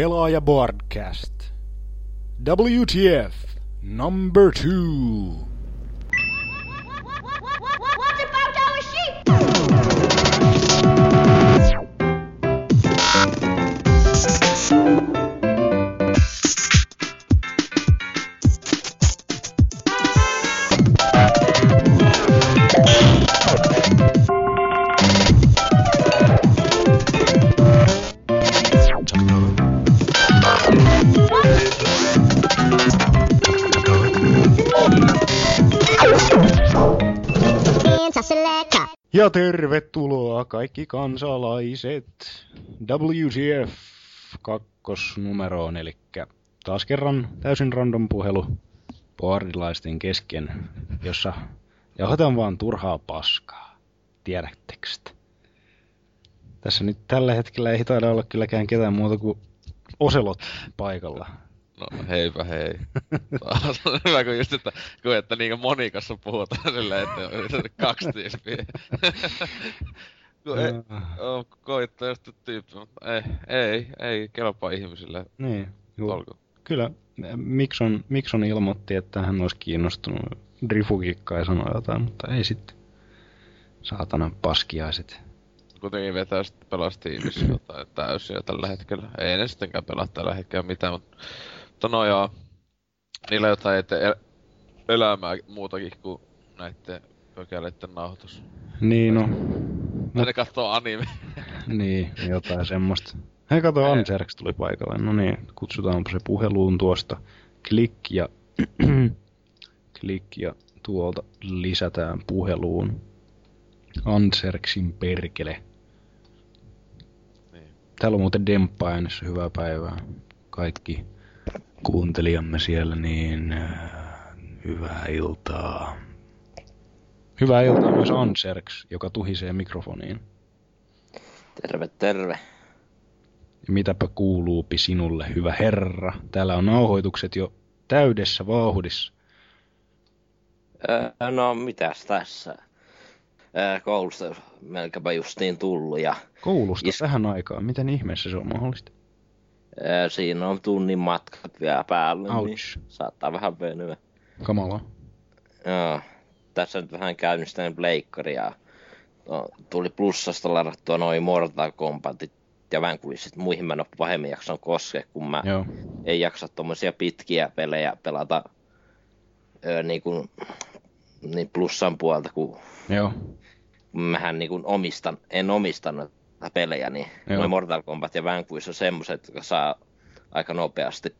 Pelaaja Broadcast. WTF number two. Ja tervetuloa kaikki kansalaiset WTF kakkosnumeroon, eli taas kerran täysin random puhelu boardilaisten kesken, jossa jauhetaan vaan turhaa paskaa. Tiedättekö sitä? Tässä nyt tällä hetkellä ei taida olla kylläkään ketään muuta kuin Oselot paikalla. No heipä hei. Taas on hyvä, kun just, että, kun että niinkö Monikassa puhutaan silleen, että kaksi tyyppiä. kun ei, oo, koittaa just tyyppi, mutta ei, ei, ei kelpaa ihmisille. Niin, juu. Kyllä, Mikson, Mikson ilmoitti, että hän olisi kiinnostunut drifukikkaa ja sanoi jotain, mutta ei sitten. Saatana paskiaiset. Kuitenkin vetää sitten pelas tiimissä jotain täysiä tällä hetkellä. Ei ne sittenkään pelaa tällä hetkellä mitään, mutta, mutta no joo. Niillä jotain ette el- elämää muutakin kuin näitten pökäleiden nauhoitus. Niin no, Tai ne kattoo anime. niin, jotain semmoista. Hei kato, Ei. Anserks tuli paikalle. No niin, kutsutaanpa se puheluun tuosta. Klik ja... Klik ja tuolta lisätään puheluun. Anserksin perkele. niin. Täällä on muuten Demppa äänessä, hyvää päivää. Kaikki kuuntelijamme siellä, niin äh, hyvää iltaa. Hyvää iltaa myös Anserks, joka tuhisee mikrofoniin. Terve, terve. Ja mitäpä kuuluupi sinulle, hyvä herra? Täällä on nauhoitukset jo täydessä vauhdissa. Öö, no, mitäs tässä? Öö, koulusta melkeinpä justiin tullut ja Koulusta Is- tähän aikaan. Miten ihmeessä se on mahdollista? Siinä on tunnin matkat vielä päällä, niin Ouch. saattaa vähän venyä. Kamalaa. Joo, tässä nyt vähän käynnistänyt pleikkari ja no, tuli plussasta ladattua noin Mortal Kombatit ja Vanquishit. Muihin mä en oo pahemmin jaksanut koskea, kun mä Joo. ei jaksa tommosia pitkiä pelejä pelata öö, niin, kuin, niin plussan puolta, kun Joo. mähän niin kuin omistan, en omista noita pelejä, niin Joo. noin Mortal Kombat ja Vanquish on semmoset, jotka saa aika nopeasti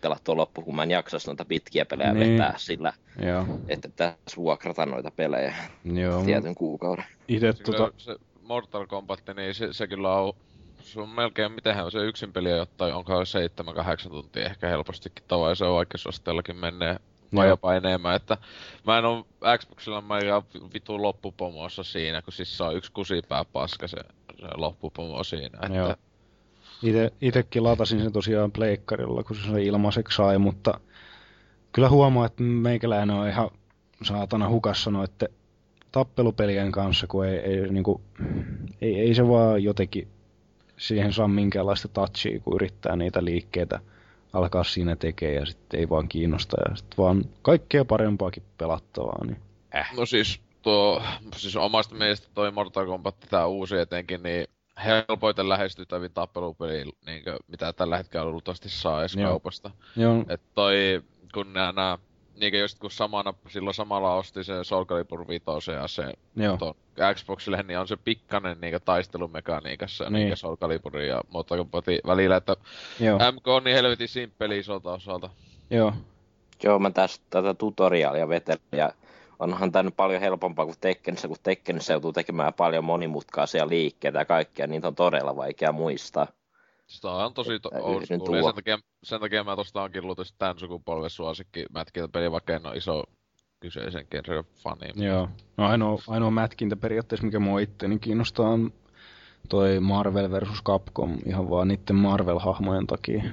pelattua loppu, kun mä en jaksas noita pitkiä pelejä Niin. vetää sillä, Joo. että tässä vuokrata noita pelejä Joo. tietyn kuukauden. Itse Se, tota... se Mortal Kombat, niin se, se kyllä on, se on melkein, mitenhän se yksin peli jotain, onko 7-8 tuntia ehkä helpostikin tavallisen vaikeusasteellakin menee vai jopa enemmän, että mä en oo Xboxilla mä ihan vitu loppupomossa siinä, kun siis se on yksi kusipää paska se, se loppupomo siinä, että Joo. Ite, itekin latasin sen tosiaan pleikkarilla, kun se sen ilmaiseksi sai, mutta kyllä huomaa, että meikäläinen on ihan saatana hukassa noitten tappelupelien kanssa, kun ei, ei, niinku, ei, ei se vaan jotenkin siihen saa minkäänlaista touchia, kun yrittää niitä liikkeitä alkaa siinä tekee ja sitten ei vaan kiinnosta ja sitten vaan kaikkea parempaakin pelattavaa, niin äh. No siis tuo, siis omasta mielestä toi Mortal Kombat, tää uusi etenkin, niin helpoiten lähestyttävin tappelupeli, niin mitä tällä hetkellä luultavasti saa edes Joo. kaupasta. Joo, Et toi, kun nää, nää niinkö just kun samana, silloin samalla osti se Soul Calibur 5 ja se ton Xboxille, niin on se pikkanen niinkö taistelumekaniikassa Niin. niin. Soul Caliburin ja Mortal Kombatin välillä, että joo, MK on niin helvetin simppeli isolta osalta. joo, Joo, mä tästä tätä tutoriaalia vetelen ja onhan tämä nyt paljon helpompaa kuin Tekkenissä, kun Tekkenissä joutuu tekemään paljon monimutkaisia liikkeitä ja kaikkea, niitä on todella vaikea muistaa. Sitä on tosi to- old sen takia, sen takia mä tosta onkin luultavasti tämän sukupolven suosikki mätkintäpeli, vaikka en ole iso kyseisen genren fani. Joo. No ainoa, ainoa mätkintä periaatteessa, mikä mua itteni kiinnostaa, on toi Marvel versus Capcom ihan vaan niiden Marvel-hahmojen takia.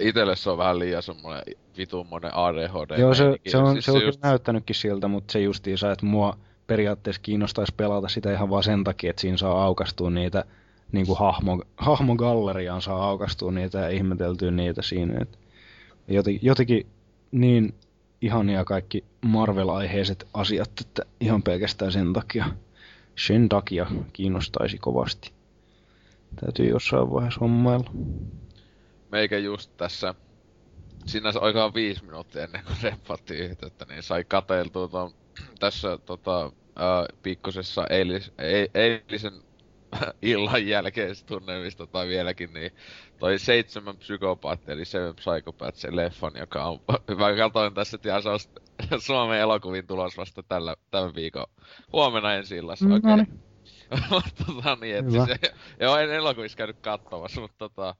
Itelle se on vähän liian semmonen vitummonen ADHD. Joo, se, meininki. se on, Siis se on just- näyttänytkin siltä, mutta se justiinsa, että mua periaatteessa kiinnostaisi pelata sitä ihan vaan sen takia, että siinä saa aukastua niitä niin kuin hahmo, hahmogalleriaan saa aukastua niitä ja ihmeteltyä niitä siinä. Et jotenkin, jotenkin niin ihania kaikki Marvel-aiheiset asiat, että ihan pelkästään sen takia, sen takia kiinnostaisi kovasti. Täytyy jossain vaiheessa hommailla. Meikä just tässä, sinänsä oikeaan viisi minuuttia ennen kuin repattiin yhteyttä, niin sai kateltua ton, tässä tota, ää, pikkosessa eilis, ei, eilisen illan jälkeisessä tunnelmista tai vieläkin, niin toi seitsemän psykopaattia, eli Seven Psychopaths, se leffan, joka on, mä katsoin tässä, että ihan se on Suomen elokuvin tulos vasta tällä, tämän viikon huomenna ensi illassa. Mm, Okei. no niin. tota niin, että siis, joo, en elokuvissa käynyt katsomassa, mutta tota,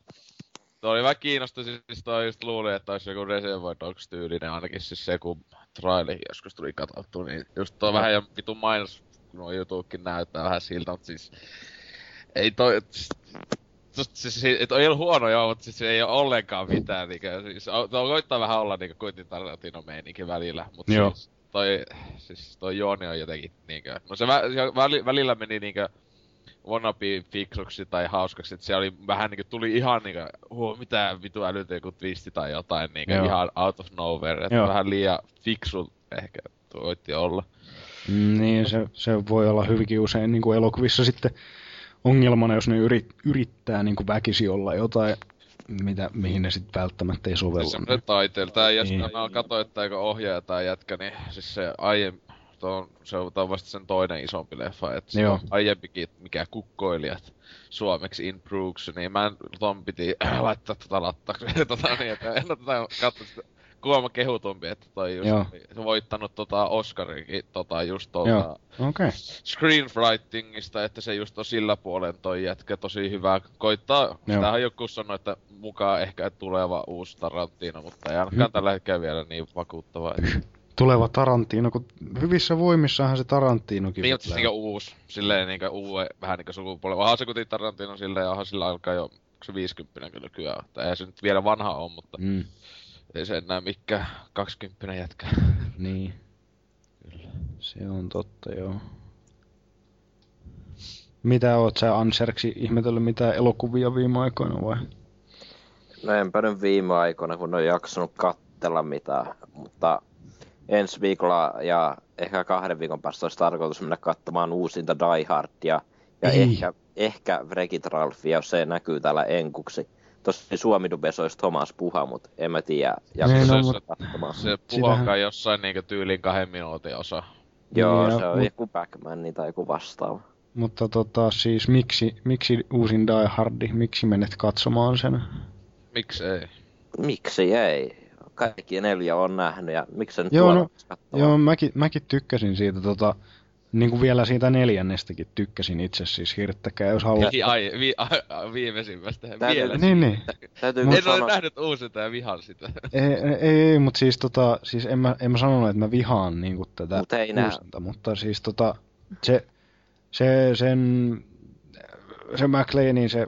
Tuo oli vähän kiinnostus, siis toi just luulin, että olisi joku Reservoir Dogs tyylinen, ainakin siis se kun traili joskus tuli katsottua, niin just tuo vähän ja vitun mainos, kun nuo YouTubekin näyttää vähän siltä, mutta siis ei toi, siis, siis, toi ei ole huono joo, mutta siis ei ole ollenkaan mitään, niinkö, siis o- tuo koittaa vähän olla niinkö Quentin Tarantino meininki välillä, mutta Joo. siis toi, siis toi juoni on jotenkin niinkö, no se, vä, välillä meni niinkö wannabe fiksuksi tai hauskaksi, että se oli vähän niinku, tuli ihan niinku, huo, mitä vitu älytä joku twisti tai jotain niinku Joo. ihan out of nowhere, että Joo. vähän liian fiksu ehkä voitti olla. Mm, Niin, se, se voi olla hyvinkin usein niin kuin elokuvissa sitten ongelmana, jos ne yrit, yrittää niin kuin väkisi olla jotain, mitä, mihin ne sitten välttämättä ei sovella. semmonen taiteella. Tää jätkä, Niin. mä katsoin, että eikö ohjaaja tää jätkä, niin siis se aiemmin, on, se on, vasta sen toinen isompi leffa, että se Joo. on aiempikin, mikä kukkoilijat suomeksi in Brooks, niin mä en, ton piti laittaa tota lattaksi, tota niin, että en tätä katso sitä kuulemma kehutumpi, että toi just Joo. voittanut tota Oscarinkin tota just tuolta. Okay. screenwritingista, että se just on sillä puolen toi jätkä tosi hyvä. Koittaa, Joo. sitähän joku sanoi, että mukaan ehkä tuleva uusi Tarantino, mutta ei ainakaan Mm. tällä hetkellä vielä niin vakuuttava. Että... Tuleva Tarantino, kun hyvissä voimissahan se Tarantinokin Niin, mutta siis vetelee. niinku uusi, silleen niinku uue, vähän niinku sukupolvi. Onhan se kuitenkin Tarantino silleen, onhan sillä alkaa jo, onko se 50 kyllä nykyään. Tai eihän se nyt vielä vanha on, mutta Mm, ei se enää mikään 20 jätkä. niin. Se on totta, joo. Mitä oot sä Anserksi ihmetellyt mitään elokuvia viime aikoina vai? No enpä nyt viime aikoina, kun on jaksanut kattella mitään, mutta ensi viikolla ja ehkä kahden viikon päästä olisi tarkoitus mennä katsomaan uusinta Die Hardia ja Ei. ehkä, ehkä Wreck-It Ralphia, jos se näkyy täällä enkuksi. Tosi suomi dubes olisi Thomas Puha, mutta en mä tiedä, Niin, jaksaisi no, no, mut- katsomaan. Se Sitähän- puhonkaan jossain niinku tyylin kahden minuutin osa. Joo, Niin, se ja- on mut- joku Backman tai joku vastaava. Mutta tota, siis miksi, miksi uusin Die Hardi, miksi menet katsomaan sen? Miksi ei? Miksi ei? Kaikki neljä on nähnyt ja miksi se nyt Joo, no? Joo, mäkin, mäkin tykkäsin siitä, tota, niin kuin vielä siitä neljännestäkin tykkäsin itse siis hirttäkää, jos haluaa. Vi, ai, vi, a, a, viimeisimmästä. Täytyy- Vielä. Niin, niin. Täytyy En kyllä ole sanoa, nähnyt uusinta ja vihan sitä. Ei, ei, ei mutta siis, tota, siis en, mä, en mä sanonut, että mä vihaan niin kuin tätä Mut ei uusinta, mutta siis tota, se, se, sen, se McLeanin se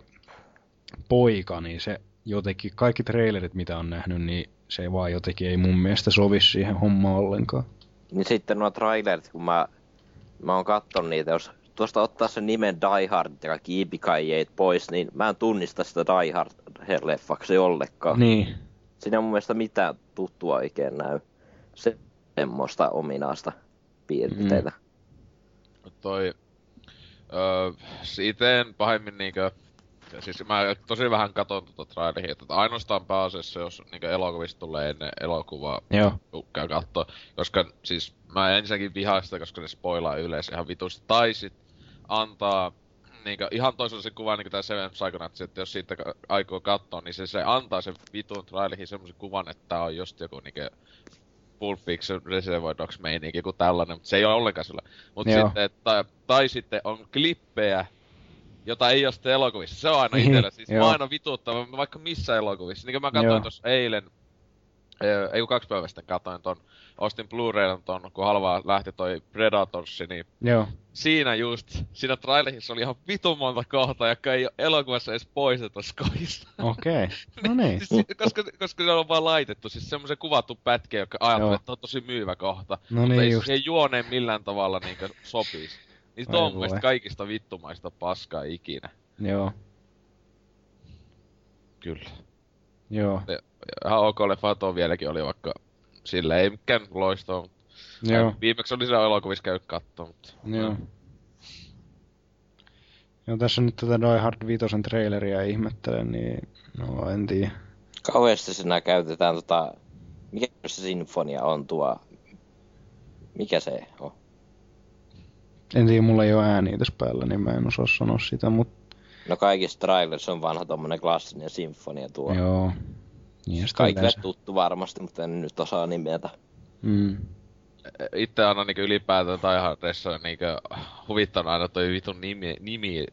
poika, niin se jotenkin, kaikki trailerit mitä on nähnyt, niin se vaan jotenkin ei mun mielestä sovi siihen hommaan ollenkaan. niin sitten nuo trailerit, kun mä, mä oon kattonut niitä, jos tuosta ottaa sen nimen Die Hard ja kaikki pois, niin mä en tunnista sitä Die Hard-leffaksi ollenkaan. Niin, Siinä on mun mielestä mitään tuttua oikein näy. Se semmoista ominaista piirteitä. Mm. Toi... Öö, siitä en pahemmin niinkö... Siis mä tosi vähän katon tuota traileria, että ainoastaan pääasiassa, jos niinkö elokuvista tulee ennen elokuvaa, joo, käy kattoo. Koska siis mä ensinnäkin vihaan sitä, koska ne spoilaa yleensä ihan vitusti. Tai sit antaa niinkö ihan toisenlaisen kuvan niinku tää Seven Psychonauts, että jos siitä aikoo katsoa, niin se, se antaa sen vitun trailihin semmosen kuvan, että tää on just joku niinkö Pulp Fiction Reservoir Dogs meininki, joku tällainen, mutta se ei ole ollenkaan sillä. Mut Joo. sitten, tai, tai sitten on klippejä, jota ei ole sitten elokuvissa. Se on aina Niin, itsellä. Siis mä aina vituuttava, vaikka missä elokuvissa. Niin kuin mä katsoin tuossa eilen, eh, ei kun kaksi päivää sitten katsoin ton, ostin Blu-raylla ton, kun halvaa lähti toi Predatorsi, niin joo. siinä just, siinä trailerissa oli ihan vitun monta kohtaa, jotka ei ole elokuvassa edes poistettu skoista. Okei, no niin. siis, si- koska, koska se on vaan laitettu, siis semmoisen kuvattu pätkä, joka ajattelee, että on tosi myyvä kohta. No mutta niin ei just. siihen juoneen millään tavalla niinkö sopisi. Niin se on mun mielestä kaikista vittumaista paskaa ikinä. Joo, Kyllä. joo, Ihan ok leffa tuo vieläkin oli, vaikka sillä ei mikään loistoa, mutta joo, viimeksi oli siellä elokuvissa käynyt kattoo, mutta... joo. Joo, tässä nyt tätä Die Hard 5 traileria ihmettelen, niin no en tiedä. Kauheasti siinä käytetään tota... Mikä se sinfonia on tuo... Mikä se on? En tiedä, mulla ei ole ääniä tässä päällä, niin mä en osaa sanoa sitä, mutta No kaikissa trailerissa on vanha tommonen klassinen sinfonia tuo. joo. Niin sitä Kaikille yleensä. tuttu varmasti, mutta en nyt osaa nimetä. Mm. Itse aina niinku ylipäätään Die Hardissa niinku huvittanut aina toi vitun nimi, nimi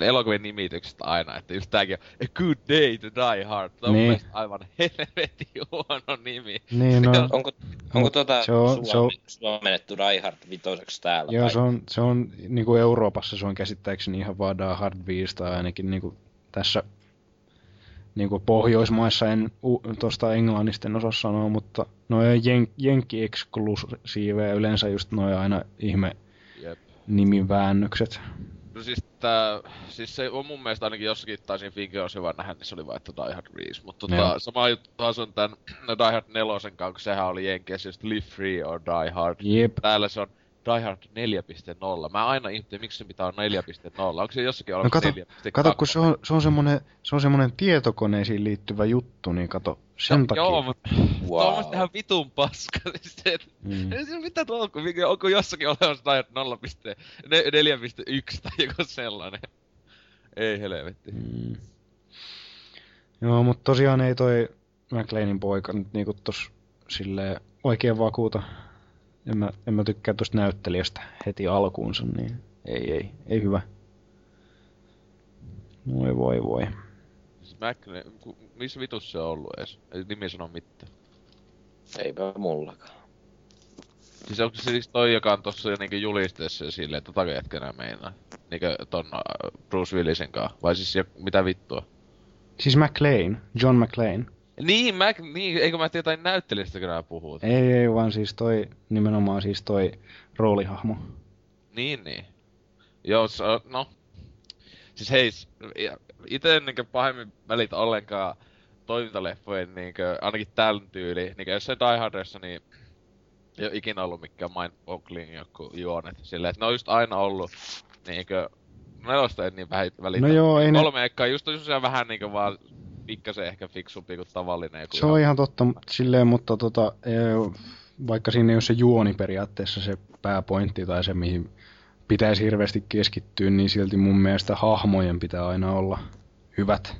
elokuvien nimitykset aina, että just tääkin on A Good Day to Die Hard. Tämä on Niin. mun mielestä aivan helvetin huono nimi. Niin, no, on- Onko, onko tuota se on- se on- Suome, suomennettu Die Hard vitoseksi täällä? Joo, vai? se on, se on niinku Euroopassa se on käsittääkseni ihan vaan Die Hard 5 tai ainakin niinku tässä niinku Pohjoismaissa en tuosta englannista en osaa sanoa, mutta noin jen, jenkki eksklusiiveja yleensä just noin aina ihme Jep. nimiväännökset. No siis tää, siis se on mun mielestä ainakin jossakin taisin Fingerosin vaan nähdä, niin se oli vaan, että Die Hard 5. Mutta tota, sama juttu taas on tän no Die Hard 4 kanssa, kun sehän oli Jenkeissä just Live Free or Die Hard. Jep. Täällä se on Die Hard 4.0. Mä aina ihmettelin, miksi se pitää olla 4.0. Onko se jossakin No olemassa kato, 4.2? kato kun se on, se on semmonen, se on semmonen tietokoneisiin liittyvä juttu, niin kato, sen no, takia. Joo, mutta wow. Tuo on musta ihan vitun paska. Se, Mm. ei se mitä tuolla, kun mikä- onko jossakin olemassa Die Hard 0.4.1 tai joku sellainen. Ei helvetti. Mm. Joo, mutta tosiaan ei toi McLeanin poika nyt niinku tos silleen oikein vakuuta. En mä, en mä tykkää tosta näyttelijästä heti alkuunsa, niin ei, ei, ei hyvä. Voi voi voi. Siis ku- missä vitus se on ollut edes? Ei nimi sano mitään. Eipä mullakaan. Siis onko se siis toi, joka on tossa niinku julisteessa ja silleen, että tota jätkänä meinaa? Niinkö ton äh, Bruce Willisin kanssa? Vai siis jo, mitä vittua? Siis McLean, John McLean. Niin, Mac, niin, eikö mä tiedä jotain näyttelijästä, kun puhut? Ei, ei, vaan siis toi, nimenomaan siis toi roolihahmo. Niin, niin. Joo, se on, no. Siis hei, ite niinkö pahemmin välitä ollenkaan toimintaleffojen niinkö, ainakin tällä tyyli. Niinkö jos se Die Hardissa, niin ei oo ikinä ollut mikään mind-boggling joku juonet. Silleen, että ne on just aina ollut niinkö, nelosta en niin vähän välitä. No joo, ei ne- Kolme ekkaa just on just vähän niinkö vaan pikkasen ehkä fiksumpi kuin tavallinen joku. Se on ihan totta silleen, mutta tota, eh, vaikka siinä ei ole se juoni periaatteessa se pääpointti tai se, mihin pitäisi hirveästi keskittyä, niin silti mun mielestä hahmojen pitää aina olla hyvät.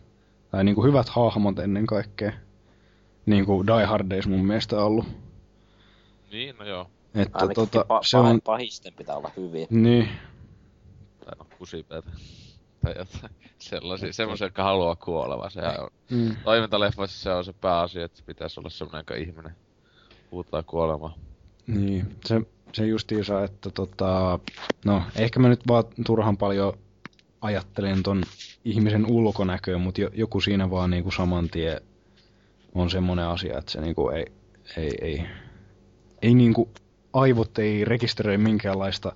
Tai niinku hyvät hahmot ennen kaikkea. Niin kuin Die Hardeissa mun mielestä on ollut. Niin, no joo. Että Ainakin tota, pa- se on... pahisten pitää olla hyviä. Niin, Tai no, kusipäitä. Tai jotain sellaisia, semmoisia, jotka haluaa kuoleva. Sehän on mm, toimintaleffoissa se on se pääasia, että pitäisi olla semmoinen, joka ihminen huutaa kuolemaa. niin. Se, se justiinsa, että tota, no ehkä mä nyt vaan turhan paljon ajattelen ton ihmisen ulkonäköä, mutta jo, joku siinä vaan niinku saman tien on semmoinen asia, että se niinku ei, ei, ei, ei niinku, aivot ei rekisteröi minkäänlaista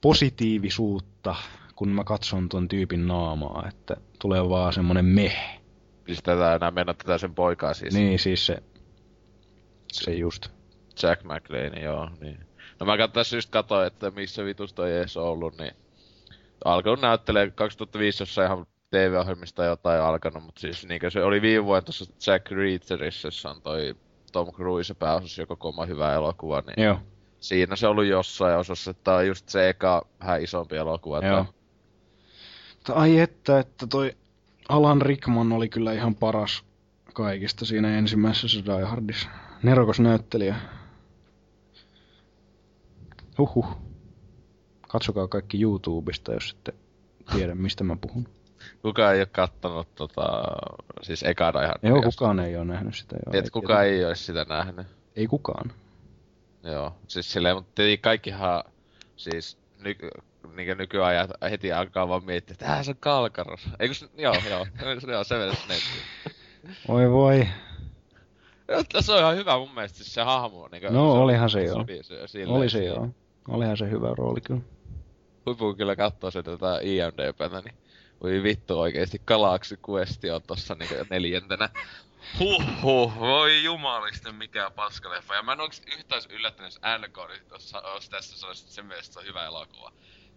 positiivisuutta, kun mä katson ton tyypin naamaa, että tulee vaan semmonen meh. Siis tätä enää mennä tätä sen poikaa siis. Niin siis se, se just. Jack McLean, joo, niin. No mä tässä just katsoin, että missä vitus toi ees ollut, niin alkanut näyttelee 2005 jossain ihan TV-ohjelmista jotain alkanut, mutta siis niinkö se oli viime vuonna tuossa Jack Reacherissa, jossa on toi Tom Cruise pääosassa, joka koma hyvä elokuva, niin Joo, siinä se ollut jossain osassa, että tää on just se eka vähän isompi elokuva. että- joo. Mutta ai että, että toi Alan Rickman oli kyllä ihan paras kaikista siinä ensimmäisessä Die Hardissa. Nerokos näyttelijä. Huhhuh. Katsokaa kaikki YouTubesta, jos ette tiedä, mistä mä puhun. Kukaan ei oo kattonut tota, siis eka Die Hardia. Joo, kukaan ei ole nähnyt sitä. Joo, Et kukaan ei ois sitä nähnyt. Ei kukaan. Joo, siis silleen, mutta kaikkihan, siis nyky, niin nykyään heti alkaa vaan miettiä, että äh, se on Kalkaros. Eiku se, joo, joo, joo, se vedessä nettiin. Oi voi. Mutta se on ihan hyvä mun mielestä, siis se hahmo. Niin No, olihan se joo. sopii se, silleen, Oli se joo. Olihan se hyvä rooli kyllä. Huippu kyllä kattoo se tätä IMDBtä, niin Voi vittu oikeesti, Galaxy Quest on tossa niinku neljäntenä. Huhhuh, voi jumalista mikä paskaleffa. Ja mä en oikeesti yhtään yllättynyt, jos NK olisi tässä sanoisi, että se mielestä on hyvä elokuva.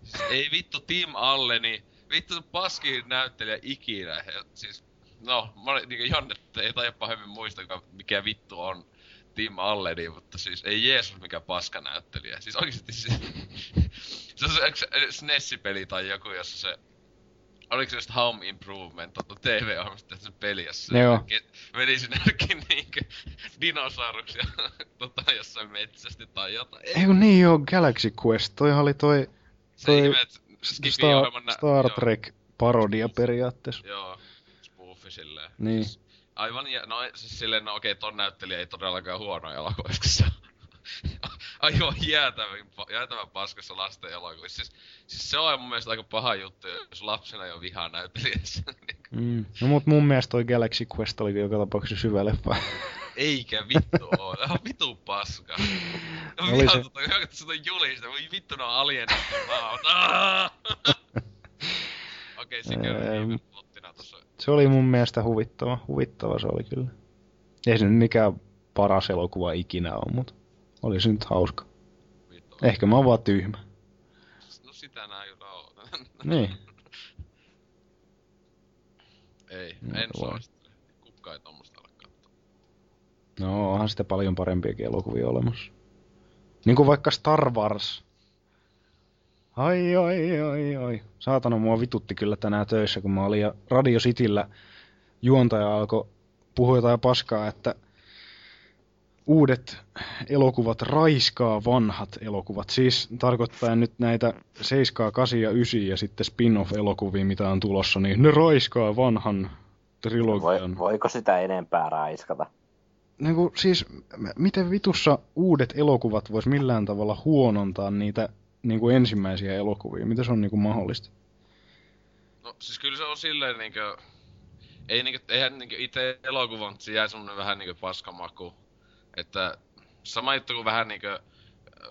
Siis ei vittu Tim Alleni, vittu se paskin näyttelijä ikinä. Siis, no, mä olin niinku Jonne, ei taida pahemmin muista, mikä vittu on Tim Alleni, mutta siis ei Jeesus mikä paska näyttelijä. Siis oikeesti siis, se on se SNES-peli tai joku, jossa se oliko se just Home Improvement, on TV-ohjelmasta tehty se peli, jossa Joo. ke- meni sinnekin niinkö dinosauruksia tota jossain metsästi tai jotain. Ei, Ei kun niin joo, Galaxy Quest, toihan oli toi se toi ihme, että Star, nä- Star joo, Trek parodia periaatteessa. Joo, spoofi silleen. Niin. Siis, aivan, jä- no siis silleen, no okei, ton näyttelijä ei todellakaan huono on aivan jäätävän, jäätävän paskassa lasten elokuvissa. Siis, siis se on mun mielestä aika paha juttu, jos lapsena jo vihaa näyttelijässä. Mm. No mut mun mielestä toi Galaxy Quest oli joka tapauksessa hyvä leffa. Eikä vittu oo. Ihan vitu paska. No Oli se- tota, toi julista. Voi vittu, ne on alienit. Aah! Okei, se käy viime plottina tossa. Se oli mun mielestä huvittava. Huvittava se oli kyllä. Ei se nyt mikään paras elokuva ikinä ole, mutta oli se nyt hauska. Vittu. Ehkä mä oon vaan tyhmä. No sitä nää kyllä on. Niin. ei, No, en suosittele. Kukka ei. No onhan sitä paljon parempiakin elokuvia olemassa. Niin kuin vaikka Star Wars. Ai, ai, ai, ai. Saatana, mua vitutti kyllä tänään töissä, kun mä olin ja Radio Cityllä juontaja alkoi puhua jotain paskaa, että uudet elokuvat raiskaa vanhat elokuvat. Siis tarkoittaa nyt näitä 7, 8 ja 9 ja sitten spin-off-elokuvia, mitä on tulossa, niin ne raiskaa vanhan trilogian. Voi, voiko sitä enempää raiskata? Niin kuin, siis, miten vitussa uudet elokuvat vois millään tavalla huonontaa niitä niin kuin ensimmäisiä elokuvia? Miten se on niin kuin mahdollista? No siis kyllä se on silleen niinkö... Ei niinkö, eihän niinkö ite elokuva, mutta se jää semmonen vähän niinkö paskamaku. Että sama juttu kuin vähän niinkö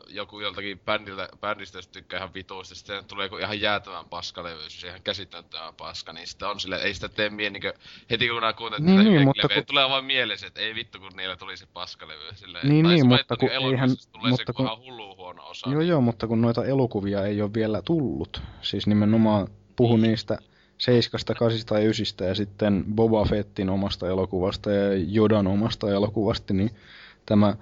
joku joltakin bändiltä, bändistä, jos tykkää ihan vituusti, sitten tulee joku ihan jäätävän paskalevyys, jos ihan käsittämättömän paska, niin sitten on sille, ei sitä tee mie niinkö, heti kun nää kuuntelet Niin, niin, niin, mutta kun- tulee vaan mieleen se, että ei vittu kun niillä tuli se paskalevy. Silleen, Niin, tai niin, sama mutta kun niin eihän- tulee mutta se kun- ihan hullu huono osa. Joo, joo, mutta kun noita elokuvia ei ole vielä tullut, siis nimenomaan puhun niistä seiskasta, kasista ja ysistä ja sitten Boba Fettin omasta elokuvasta ja Jodan omasta elokuvasta, niin tämä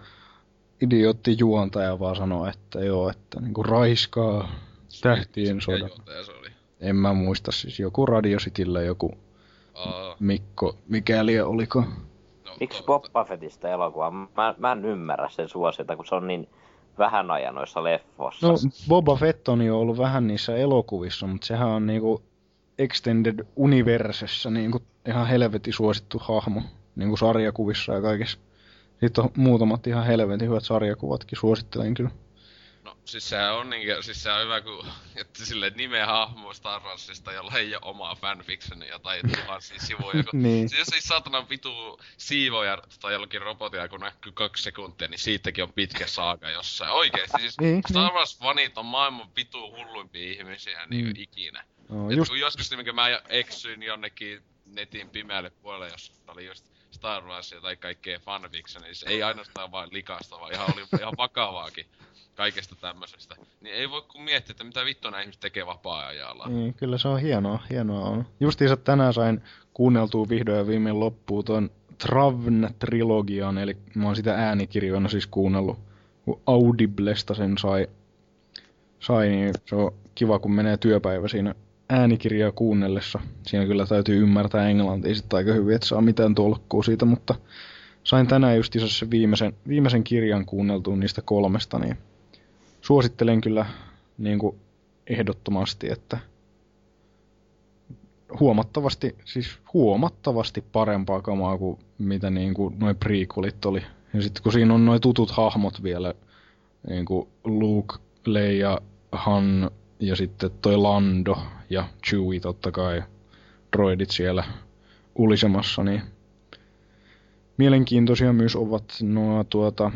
idiootti juontaja vaan sanoo, että joo, että niinku raiskaa tähtien sodan. juontaja se oli? En mä muista, siis joku Radio Cityllä joku Aa, Mikko, mikäli oliko. no, Miksi totta. Boba Fettistä elokuva? Mä, mä en ymmärrä sen suosiota, kun se on niin vähän ajan noissa leffossa. No Boba Fett on jo ollut vähän niissä elokuvissa, mutta sehän on niinku Extended Universessa niinku ihan helvetin suosittu hahmo. Niinku sarjakuvissa ja kaikessa. Sitten on muutamat ihan helvetin hyvät sarjakuvatkin, suosittelen kyllä. No, siis sehän on niinkö, siis se on hyvä, kun että sille nimeä hahmo Star Warsista, jolla ei ole omaa fanfictionia tai tuhansia sivuja. Kun, Niin. Siis jos ei saatana vitu siivoja tai jollakin robotilla, kun näkyy kaksi sekuntia, niin siitäkin on pitkä saaga jossain. Oikeesti, siis Niin, Star niin. Wars fanit on maailman vitu hulluimpia ihmisiä niin Mm. ikinä. No, Et just, kun joskus niin mä eksyin jonnekin netin pimeälle puolelle, jos oli just Star Warsia tai kaikkea fanfictionia, niin ei ainoastaan vaan likasta, vaan ihan oli ihan vakavaakin kaikesta tämmöisestä. Niin ei voi kun miettiä, että mitä vittua nämä ihmiset tekee vapaa-ajalla. niin, kyllä se on hienoa, hienoa on. Justiinsa tänään sain kuunneltua vihdoin ja viimein loppuun tuon Travn-trilogian, eli mä oon sitä äänikirjoina siis kuunnellut. Audiblesta sen sai, sai, niin se on kiva, kun menee työpäivä siinä äänikirjaa kuunnellessa. Siinä kyllä täytyy ymmärtää englantia sitten aika hyvin, että saa mitään tolkkua siitä, mutta sain tänään justiinsa sen viimeisen, viimeisen kirjan kuunneltua niistä kolmesta, niin suosittelen kyllä niin kuin ehdottomasti, että huomattavasti, siis huomattavasti parempaa kamaa kuin mitä niin kuin noi prequelit oli. Ja sitten kun siinä on noin tutut hahmot vielä, niin kuin Luke, Leia, Han ja sitten toi Lando ja Chewie totta kai, droidit siellä ulisemassa, niin mielenkiintoisia myös ovat nuo tuota,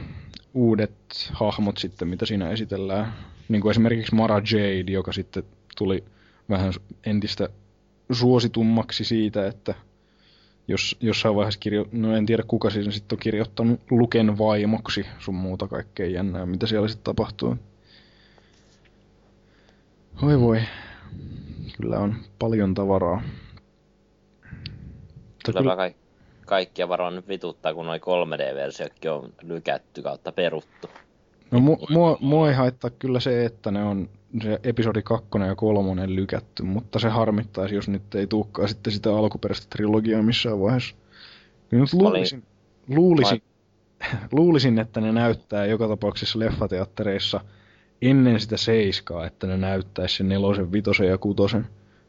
uudet hahmot sitten, mitä siinä esitellään. Niin kuin esimerkiksi Mara Jade, joka sitten tuli vähän entistä suositummaksi siitä, että jos jossain vaiheessa kirjo... No en tiedä kuka siinä sitten on kirjoittanut Luken vaimoksi sun muuta kaikkea jännää, mitä siellä sitten tapahtuu. Oi voi. Kyllä on paljon tavaraa. Kyllä mä kaik- kaikkia varmaan nyt vituttaa, kun noin 3D-versiokin on lykätty kautta peruttu. No mu- mua, mua ei haittaa kyllä se, että ne on se episodi 2 ja 3 lykätty, mutta se harmittaisi, jos nyt ei tulekaan sitten sitä alkuperäistä trilogiaa missään vaiheessa. Kyllä nyt luulisin, luulisin, luulisin, että ne näyttää joka tapauksessa leffateattereissa ennen sitä seiskaa, että ne näyttäisi sen nelosen, vitosen ja kutosen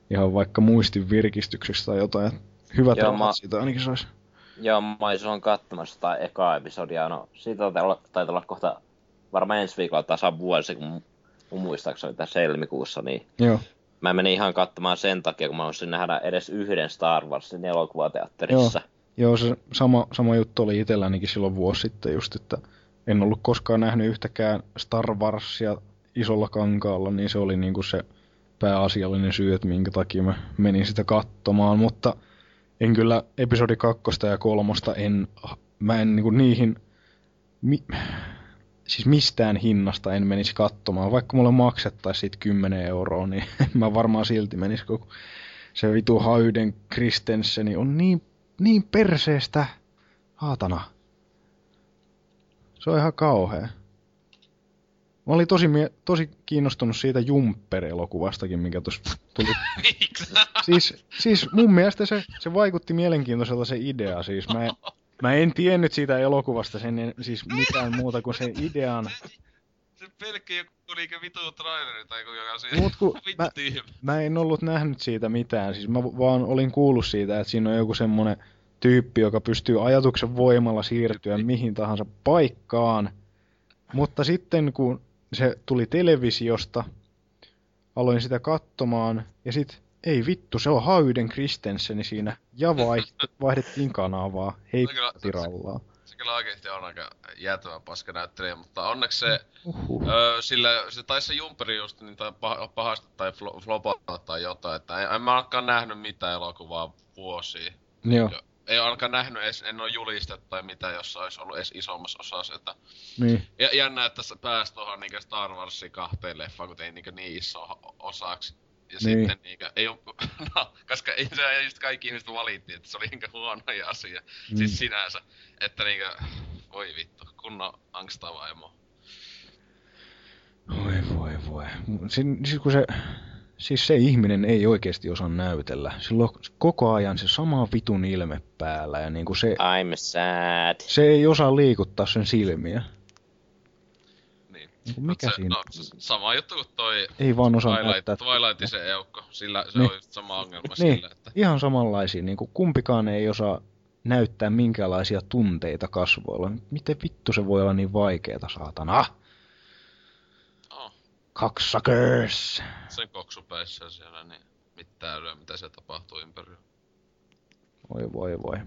ihan vaikka muistin virkistykseksi tai jotain. Joo, rahat mä- siitä ainakin saisi. Joo, mä olin silloin katsomassa sitä ekaa episodia. No, siitä taitaa olla, kohta varmaan ensi viikolla tasan vuosi, kun mun, muistaakseni tässä helmikuussa, niin Joo, mä menin ihan katsomaan sen takia, kun mä haluaisin nähdä edes yhden Star Warsin elokuvateatterissa. Joo, se sama, sama juttu oli itsellänikin silloin vuosi sitten just, että en ollut koskaan nähnyt yhtäkään Star Warsia isolla kankaalla, niin se oli niinku se pääasiallinen syy, että minkä takia mä menin sitä katsomaan, mutta en kyllä episodi kakkosta ja kolmosta en, mä en niinku niihin, mi, siis mistään hinnasta en menisi katsomaan, vaikka mulle maksettaisiin siitä 10 euroa, niin mä varmaan silti menisi, kun se vitu Hayden Christenseni on niin, niin perseestä, haatana. Se on ihan kauhea. Mä olin tosi, mie- tosi kiinnostunut siitä Jumper-elokuvastakin, mikä tuossa tuli. Siis, siis mun mielestä se, se vaikutti mielenkiintoiselta se idea. Siis mä, en- mä en tiennyt siitä elokuvasta sen, en- siis mitään muuta kuin sen idean. Se pelkkä joku niinkö vitu traileri tai joku joka siinä. Mut kun mä-. Mä en ollut nähnyt siitä mitään. Siis mä vaan olin kuullut siitä, että siinä on joku semmonen tyyppi, joka pystyy ajatuksen voimalla siirtyä mihin tahansa paikkaan. Mutta sitten kun se tuli televisiosta, aloin sitä katsomaan ja sit ei vittu, se on Hayden Christensen siinä ja vaihdettiin kanavaa. Hei kyllä, tirallaa. Se kyllä oikeesti on aika jäätävän paska näyttelijä, mutta onneksi se, Uhuh. öö, sillä, se taisi se Jumperi just niin tai pah- pahasti tai flo- flopata tai jotain, että en, en mä ainakaan nähnyt mitään elokuvaa vuosiin. Joo, Jo- Ei ainakaan nähnyt edes, en oo julistettu tai mitä, jos olisi ollut edes isommassa osassa, että niin. Ja jännä, että se pääsi tuohon niinku Star Warsin kahteen leffaan, kun ei niinku niin iso osaksi. Ja Niin. sitten niinku, ei oo, no, koska ei se just kaikki ihmiset valittiin, että se oli niinku huono asia. Mm. Siis sinänsä. Että niinku, voi vittu, kunnon angstava emo. Voi voi voi. Siis kun se, siis se ihminen ei oikeasti osaa näytellä. Sillä on koko ajan se sama vitun ilme päällä ja niinku se, I'm sad. se ei osaa liikuttaa sen silmiä. Niin. Niinku mikä se, siinä? No, sama juttu kuin toi Ei vaan osaa Twilight, näyttää. Twilightin se eukko. Sillä se Niin. on just sama ongelma Niin, sillä, että... ihan samanlaisia. Niinku kumpikaan ei osaa näyttää minkäänlaisia tunteita kasvoilla. Miten vittu se voi olla niin vaikeeta, saatana? Oh, Cocksuckers! sen koksupäissä siellä, niin mitään älyä, mitä se tapahtuu ympärillä. Voi voi voi.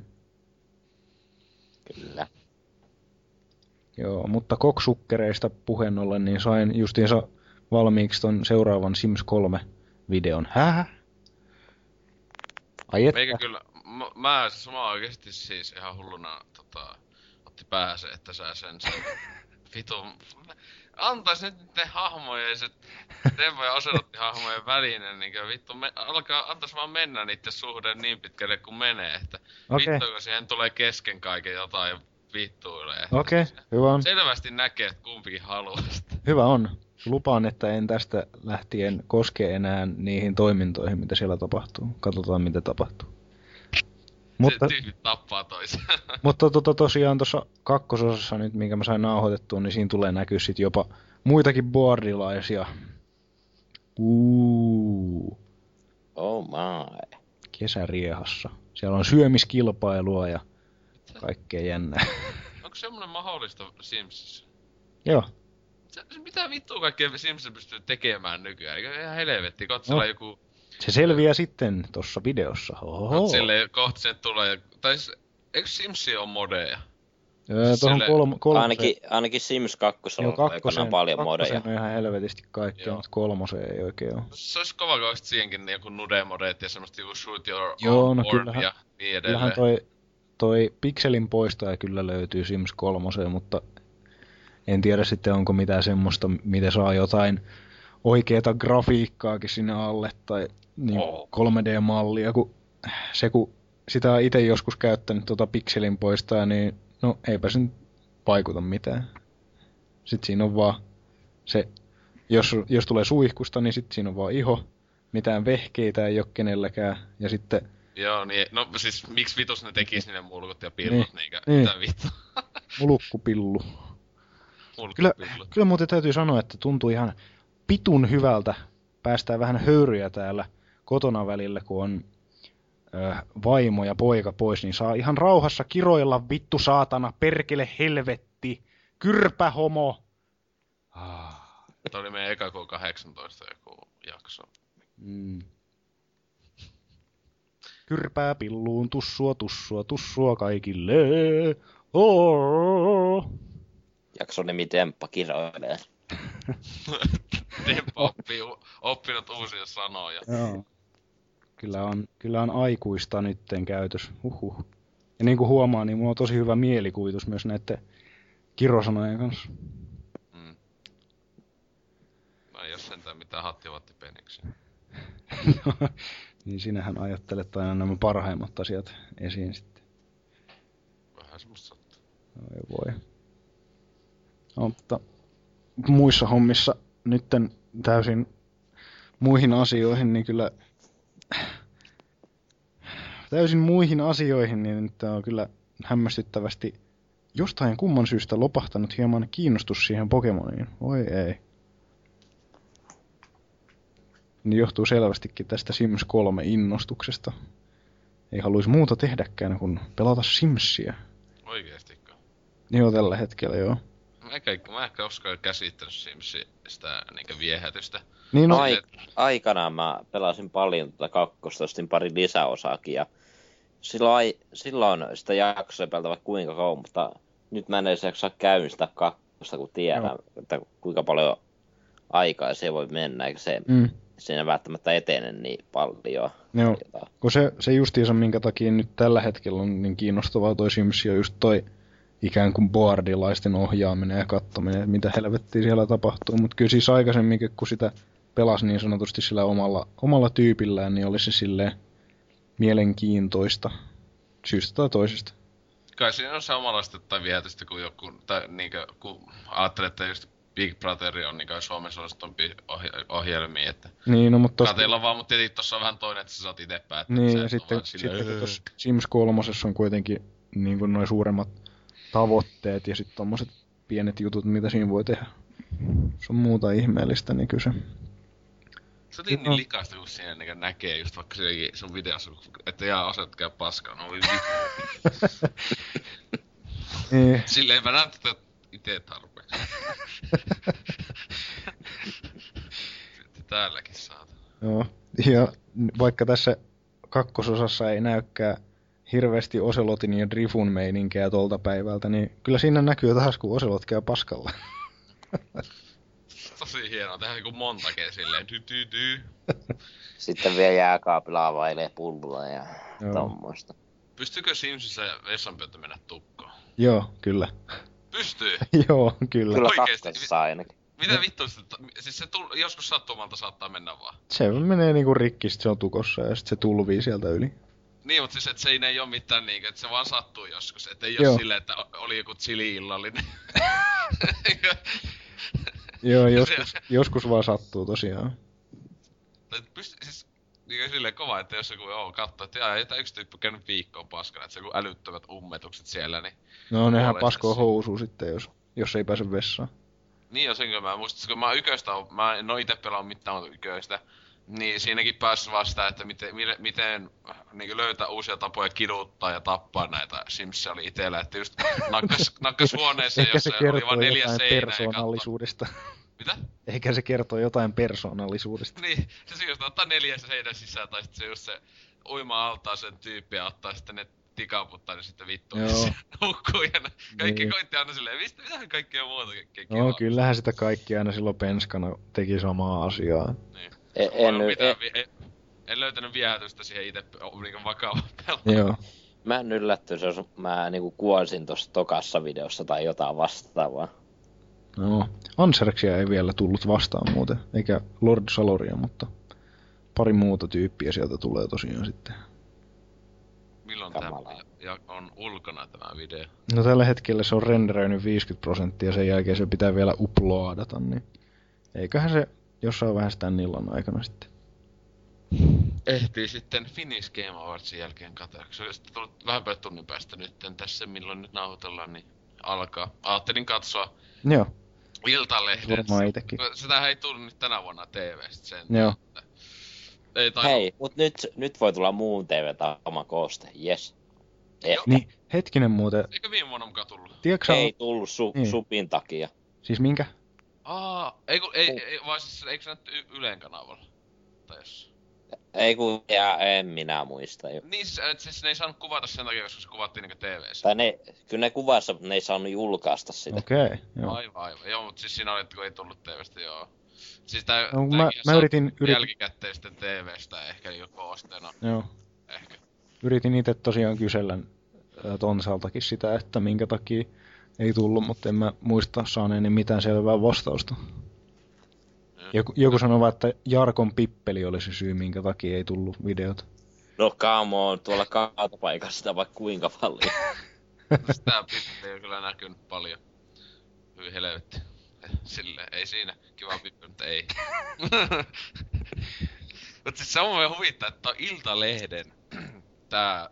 Kyllä. Joo, mutta koksukkereista puheen ollen, niin sain justiinsa valmiiksi ton seuraavan Sims 3 videon. Häh? Ai että? Meikä kyllä, mä, mä, siis mä oikeesti siis ihan hulluna tota, otti pääse, että sä sen sen vitun, antais nyt niiden hahmojen se Tempo ja Oselotti hahmojen välinen, niin vittu, me, alkaa, antais vaan mennä niiden suhde niin pitkälle kuin menee, että Okei. vittu kun siihen tulee kesken kaiken jotain vittuilee. Okei, hyvä on. Selvästi näkee, että kumpikin haluaa sitä. Hyvä on. Lupaan, että en tästä lähtien koske enää niihin toimintoihin, mitä siellä tapahtuu. Katsotaan, mitä tapahtuu. Mutta, Se tappaa toisen. mutta to, to, tosiaan tuossa kakkososassa nyt, minkä mä sain nauhoitettua, niin siinä tulee näkyä sit jopa muitakin boardilaisia. Uuu, Oh my. kesäriehassa. Siellä on syömiskilpailua ja kaikkea jännää. Onko semmonen mahdollista Simsissä? Joo, Se, mitä vittua kaikkea Sims pystyy tekemään nykyään? Eikö ihan helvetti, katsella No. joku... se selviää sitten tuossa videossa. Oho. Silleen kohta sen tulee... Tai siis, eikö Simsi on modeja? Öö, tuohon Sille- kolm, kolmoseen, Ainakin, ainakin Sims 2 joo, on aikanaan kakkoseen, paljon modeja. kakkoseen on ihan helvetisti kaikkea, Joo. mutta kolmoseen ei oikein ole. Se olisi kova, kun olisit siihenkin niin joku nude-modeet ja semmoista joku shoot your Joo, own no kyllähän- ja niin Kyllähän edelleen. toi, toi pikselin poistaja kyllä löytyy Sims 3, mutta en tiedä sitten onko mitään semmoista, miten saa jotain oikeeta grafiikkaakin sinne alle tai niin Oo. 3D-mallia, kun se kun sitä on itse joskus käyttänyt tuota pikselin poistaa, niin no eipä se nyt vaikuta mitään. Sitten siinä on vaan se, jos, jos tulee suihkusta, niin sitten siinä on vaan iho, mitään vehkeitä ei ole kenelläkään, ja sitten Joo, niin, no siis miksi vitus ne tekis ne mulkut ja pillot, Niin, niinkö? niin. Mitä vittu? mulukkupillu. Kyllä, kyllä muuten täytyy sanoa, että tuntuu ihan pitun hyvältä päästää vähän höyryjä täällä kotona välillä, kun on ö, vaimo ja poika pois, niin saa ihan rauhassa kiroilla vittu saatana, perkele helvetti, kyrpä homo. Ah, Tämä oli meidän eka K18 joku jakso. mm. Kyrpää pilluun, tussua, tussua, tussua kaikille. Oh. Jakson nimi Temppa kiroilee. Temppa oppii, u- oppinut uusia sanoja. Joo. Kyllä on, kyllä on aikuista nytten käytös. Huhhuh. Ja niin kuin huomaa, niin mulla on tosi hyvä mielikuvitus myös näiden kirosanojen kanssa. Mm. No ei oo sentään mitään hattivattipeniksi. niin sinähän ajattelet aina nämä parhaimmat asiat esiin sitten. Vähän semmoista sattuu. Oi voi. No, mutta muissa hommissa nytten täysin muihin asioihin, niin kyllä täysin muihin asioihin, niin nyt on kyllä hämmästyttävästi jostain kumman syystä lopahtanut hieman kiinnostus siihen Pokemoniin. Voi ei. Niin johtuu selvästikin tästä Sims 3 innostuksesta. Ei haluaisi muuta tehdäkään kuin pelata Simsia. Oikeestikö? Joo, tällä hetkellä joo. Mä ehkä, mä ehkä koskaan käsittänyt Simsi sitä niinkö viehätystä. Niin no, Ai, aikanaan mä pelasin paljon tuota kakkosta, ostin pari lisäosaakin ja silloin, silloin sitä jaksoa pelata vaikka kuinka kauan, mutta nyt mä en edes jaksa käynnistää kakkosta, kun tiedän, Joo. että kuinka paljon aikaa se voi mennä, eikä se mm, siinä välttämättä etene niin paljon. joo. Kun se, se justiinsa, minkä takia nyt tällä hetkellä on niin kiinnostavaa toi Sims, on just toi ikään kuin boardilaisten ohjaaminen ja katsominen, että mitä helvettiä siellä tapahtuu. Mutta kyllä siis aikaisemminkin, kun sitä pelasi niin sanotusti sillä omalla, omalla tyypillään, niin oli se silleen mielenkiintoista syystä tai toisesta. Kai siinä on samanlaista tai viehätystä kuin joku, tai niinkö, kun ajattelee, että just Big Brother on niinkö Suomen suositumpia ohja- ohjelmia, että Niin, no mutta tosta, kateilla vaan, mutta tietenkin tossa on vähän toinen, että sä saat itse päättää. Niin, ja sitten, sitten kun "Öö." tuossa Sims 3 on kuitenkin niin kuin noin suuremmat tavoitteet ja sitten tommoset pienet jutut, mitä siinä voi tehdä. Se on muuta ihmeellistä, niin kyllä se... Se on niin Joo. likaista, kun siinä niin näkee just vaikka siinäkin sun videossa, että jaa, käy paskaa. No voi. Niin, Silleen mä näen tätä ite tarpeeksi. Sitten täälläkin saat. joo. Ja vaikka tässä kakkososassa ei näykään hirveästi Oselotin ja Drifun meininkiä tolta päivältä, niin kyllä siinä näkyy taas, kun Oselot käy paskalla. Tosi hienoa tehdä joku montakin silleen dy dy dy. Sitten vielä jääkaapilla availee pulloa ja Joo. tommoista. Pystyykö Simsissä vessanpöytä mennä tukkoon? Joo, kyllä. Pystyy! Joo, kyllä. Kyllä kakkosessa ainakin. Mitä vittu siis se tul, joskus sattumalta saattaa mennä vaan. Se menee niinku rikki, sit se on tukossa ja sit se tulvii sieltä yli. Niin, mutta siis et se ei oo mitään niinkö, että se vaan sattuu joskus. Että ei Joo. oo silleen, että oli joku chili-illallinen. Joo, joskus, joskus vaan sattuu tosiaan. Et Pyst, siis niin silleen kova, että jos joku joo, katsoo, että jaa, ei tää yksi tyyppi käynyt viikkoon paskana, että se joku älyttömät ummetukset siellä, niin... No nehän paskoo housua sitten, jos, jos ei pääse vessaan. Niin jo sen, kun mä muistan, kun mä yköistä, on- mä en oo ite pelannut mitään yköistä, niin siinäkin pääsi vasta, että miten, miten, miten niin löytää uusia tapoja kiduttaa ja tappaa näitä Simsia oli itellä, että just nakkas, nakkas huoneeseen, Ehkä se jossa oli vaan neljä seinää persoonallisuudesta. Mitä? Eikä se kertoo jotain persoonallisuudesta. Niin, se just ottaa neljä seinän sisään, tai sitten se just se uima altaa sen tyyppi ja ottaa sitten ne tikaputtaa, niin sitten vittu nukkuu ja ne- kaikki Niin. koitti aina silleen, mistä mitähän kaikkea muuta kaikkea No kyllähän sitä kaikki aina silloin penskana teki samaa asiaa. Niin. En, En, mitään, en, en, en löytänyt viehätystä siihen itse niinku vakavaan pelaamaan. Joo. mä en yllättyisi, jos mä niinku kuolisin tossa tokassa videossa tai jotain vastaavaa. No, Anserksia ei vielä tullut vastaan muuten, eikä Lord Saloria, mutta pari muuta tyyppiä sieltä tulee tosiaan sitten. Milloin tämä ja on ulkona tämä video? No tällä hetkellä se on renderöinyt 50 prosenttia, sen jälkeen se pitää vielä uploadata, niin eiköhän se jossain vähän sitä illan aikana sitten. Ehtii sitten Finnish Game Awardsin jälkeen katsoa. Se oli sitten tullut vähän päälle tunnin päästä nyt tässä, milloin nyt nauhoitellaan, niin alkaa. Ajattelin katsoa Joo, Iltalehden. varmaan itekin. Sitä ei tullut nyt tänä vuonna TVstä sen. Joo. Ei tai Hei, mut nyt, nyt voi tulla muun TV oma kooste, yes. Ehkä. Niin, hetkinen muuten, Eikö viime vuonna mukaan tullut? tiedätkö Ei tullut su, Niin. supin takia. siis minkä? Aa, ei kun, ei, ei, vaan siis, eikö se nyt y- Ylen kanavalla? Tai jos... Ei kun, ja en minä muista jo. Niin siis, et siis ne ei saanut kuvata sen takia, koska se kuvattiin niinku TVssä. Tai ne, kyllä ne kuvassa, mutta ne ei saanut julkaista sitä. Okei, okay, joo. Aivan, aivan. Joo, mutta siis siinä oli, että kun ei tullut TVstä, joo. Siis tää, No, mä, mä yritin, yritin, jälkikäteisten TVstä ehkä jo koosteena, joo, ehkä. yritin itse tosiaan kysellä ää, Tonsaltakin sitä, että minkä takia ei tullut, mutta en mä muista saaneeni mitään selvää vastausta. Joku, joku sanoi vaan, että Jarkon pippeli oli se syy, minkä takia ei tullut videot. No come on, tuolla kaatopaikassa sitä vaikka kuinka paljon. Sitä pippeliä on kyllä näkynyt paljon. Hyi helvetti. Sille ei siinä. Kiva pippeli, mutta ei. Mut siis se on huvittaa, että on Iltalehden tää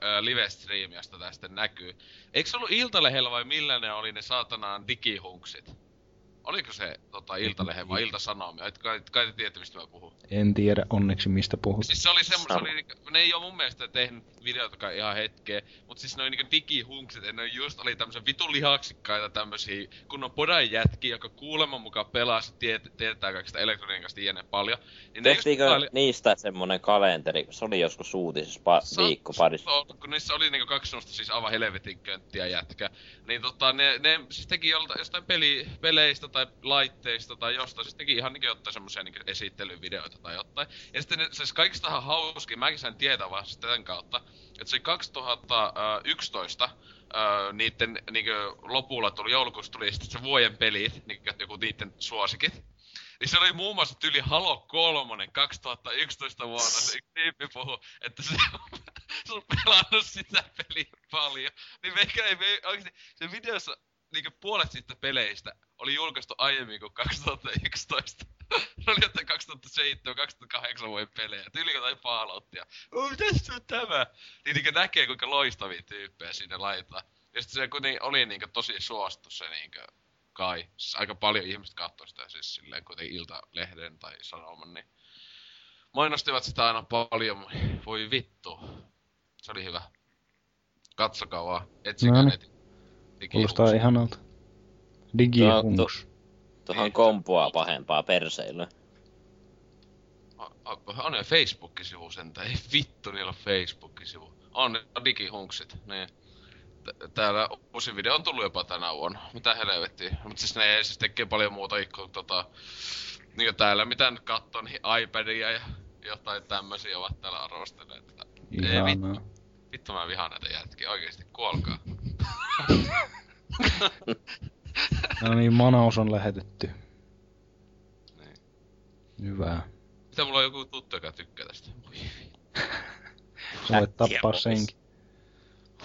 ää, live-stream, josta tää sitten näkyy. Eikö se ollut Iltalehdellä vai millä ne oli ne saatanaan digihunksit? Oliko se tota, Iltalehden vai Iltasanomia? Et kai, kai te tiedätte, mistä mä puhun. En tiedä onneksi mistä puhut. Siis se oli semmo, se oli, ne ei oo mun mielestä tehnyt videotakaan ihan hetkeä, mut siis ne oli niinku digihunkset, ne just oli tämmösen vitun lihaksikkaita tämmösiä kunnon podan jätkiä, joka kuuleman mukaan pelaa, sit tiet, tietää kaikista elektroniikasta jne paljon. Niin ne just Tehtiinkö kuvaili- niistä semmonen kalenteri, se oli joskus uutisissa pa- Sa- viikko parissa. sa- kun niissä oli niinku kaksi semmoista siis aivan helvetin könttiä jätkä. Niin tota, ne, ne siis teki jolta, jostain peli, peleistä tai laitteista tai jostain, siis teki ihan niinku jotain semmosia niinku esittelyvideoita tai jotain. Ja sitten ne, siis kaikista hauskin, mäkin sain tietää vaan tämän kautta, että se 2011 öö, niitten niinku lopulla tuli, joulukuussa tuli sitten se vuoden pelit, niinku joku niitten suosikit. Niin se oli muun muassa tyli Halo 3 2011 vuonna. Se yksi tyyppi puhui, että se on, se on pelannut sitä peliä paljon. Niin meikä ei, me, oikeesti, se videossa niinku puolet siitä peleistä oli julkaistu aiemmin kuin 2011. ne oli jotain 2007-2008 vuoden pelejä. Tyyli jotain Falloutia. Oh, tässä on tämä! Niin niinku näkee kuinka loistavia tyyppejä siinä laitetaan. Ja sitten se kuitenkin oli niinku tosi suosittu se niinku kai. Siis aika paljon ihmiset katsoi sitä siis silleen kuitenkin Iltalehden tai Sanoman, niin mainostivat sitä aina paljon. Voi vittu. Se oli hyvä. Katsokaa vaan. Etsikää No niin. Kuulostaa ihanalta. Digihunks. Tuohon Niin. kompoa pahempaa perseilyä. On jo Facebook-sivu sentään. Ei vittu, niillä on Facebook-sivu. On ne digihunksit, niin. Täällä uusi video on tullut jopa tänä vuonna. Mitä helvettiä. Mut siis ne ei siis tekee paljon muuta kuin tota... Niin täällä mitä nyt kattoo, niin iPadia ja jotain tämmösiä ovat täällä arvostelleet. Että Ei vittu, Ihanaa. vittu mä vihaan näitä jätkiä. Oikeesti, kuolkaa. No niin, manaus on lähetetty. Niin. Hyvä. Mitä mulla on joku tuttu, joka tykkää tästä? Sä voit tappaa pois. senkin.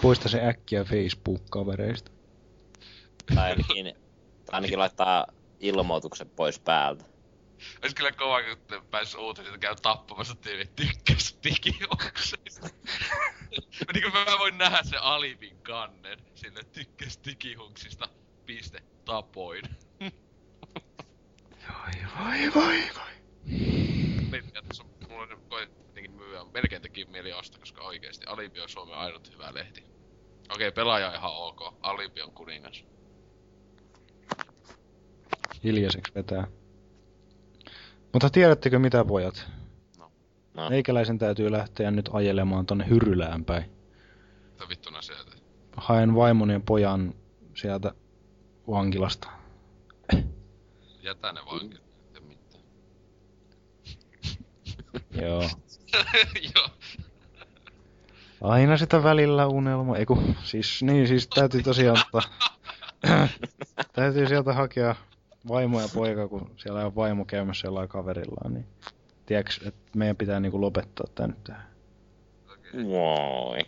Poista se äkkiä Facebook-kavereista. Tai ainakin, ainakin laittaa ilmoituksen pois päältä. Ois kyllä kova, kun pääsis uutiset että käy tappamassa tyylit tykkäs digihunkseista. niin mä voin nähdä se Alipin kannen. Sille tykkäs digihunksista. Piste. Tapoin. Vai, vai, vai, vai. Periaatteessa mulla nyt koitettiin myyä. Melkein teki mieli ostaa, koska oikeesti Alibi on Suomen ainut hyvä lehti. Okei, pelaaja on ihan ok. Alibi on kuningas. Hiljaiseksi vetää. Mutta tiedättekö mitä pojat? No. Meikäläisen täytyy lähteä nyt ajelemaan tonne Hyrylään päin. Mitä vittuna sieltä? Haen vaimoni ja pojan sieltä vankilasta. Jätä ne vankit. Ei mitään. Joo. Joo. Aina sitä välillä unelma. Eiku, siis, niin, siis täytyy tosiaan, ottaa, täytyy sieltä hakea vaimo ja poika, kun siellä on vaimo käymässä jollain kaverillaan, niin tiedätkö, että meidän pitää niinku lopettaa tää nyt tähän. Moi.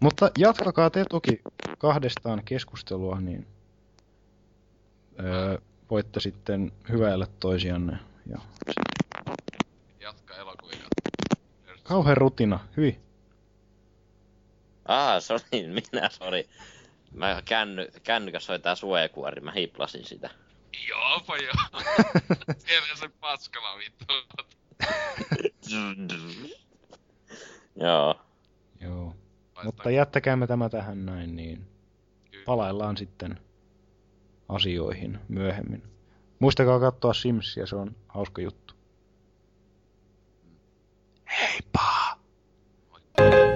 Mutta jatkakaa te toki kahdestaan keskustelua, niin öö, voitte sitten hyväillä toisianne. Ja Jatka elokuvia. kauhean rutina, hyi. Ah, sori, minä sori. Mä känny, kännykäs tää suojakuori, mä hiplasin sitä. Joopa joo. Siellä se paskala vittu. Joo. Joo. Mutta jättäkäämme tämä tähän näin, niin palaillaan sitten asioihin myöhemmin. Muistakaa katsoa Simsia, se on hauska juttu. Heippa! I'm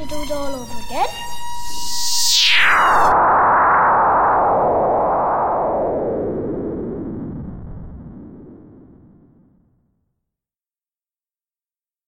it all over again.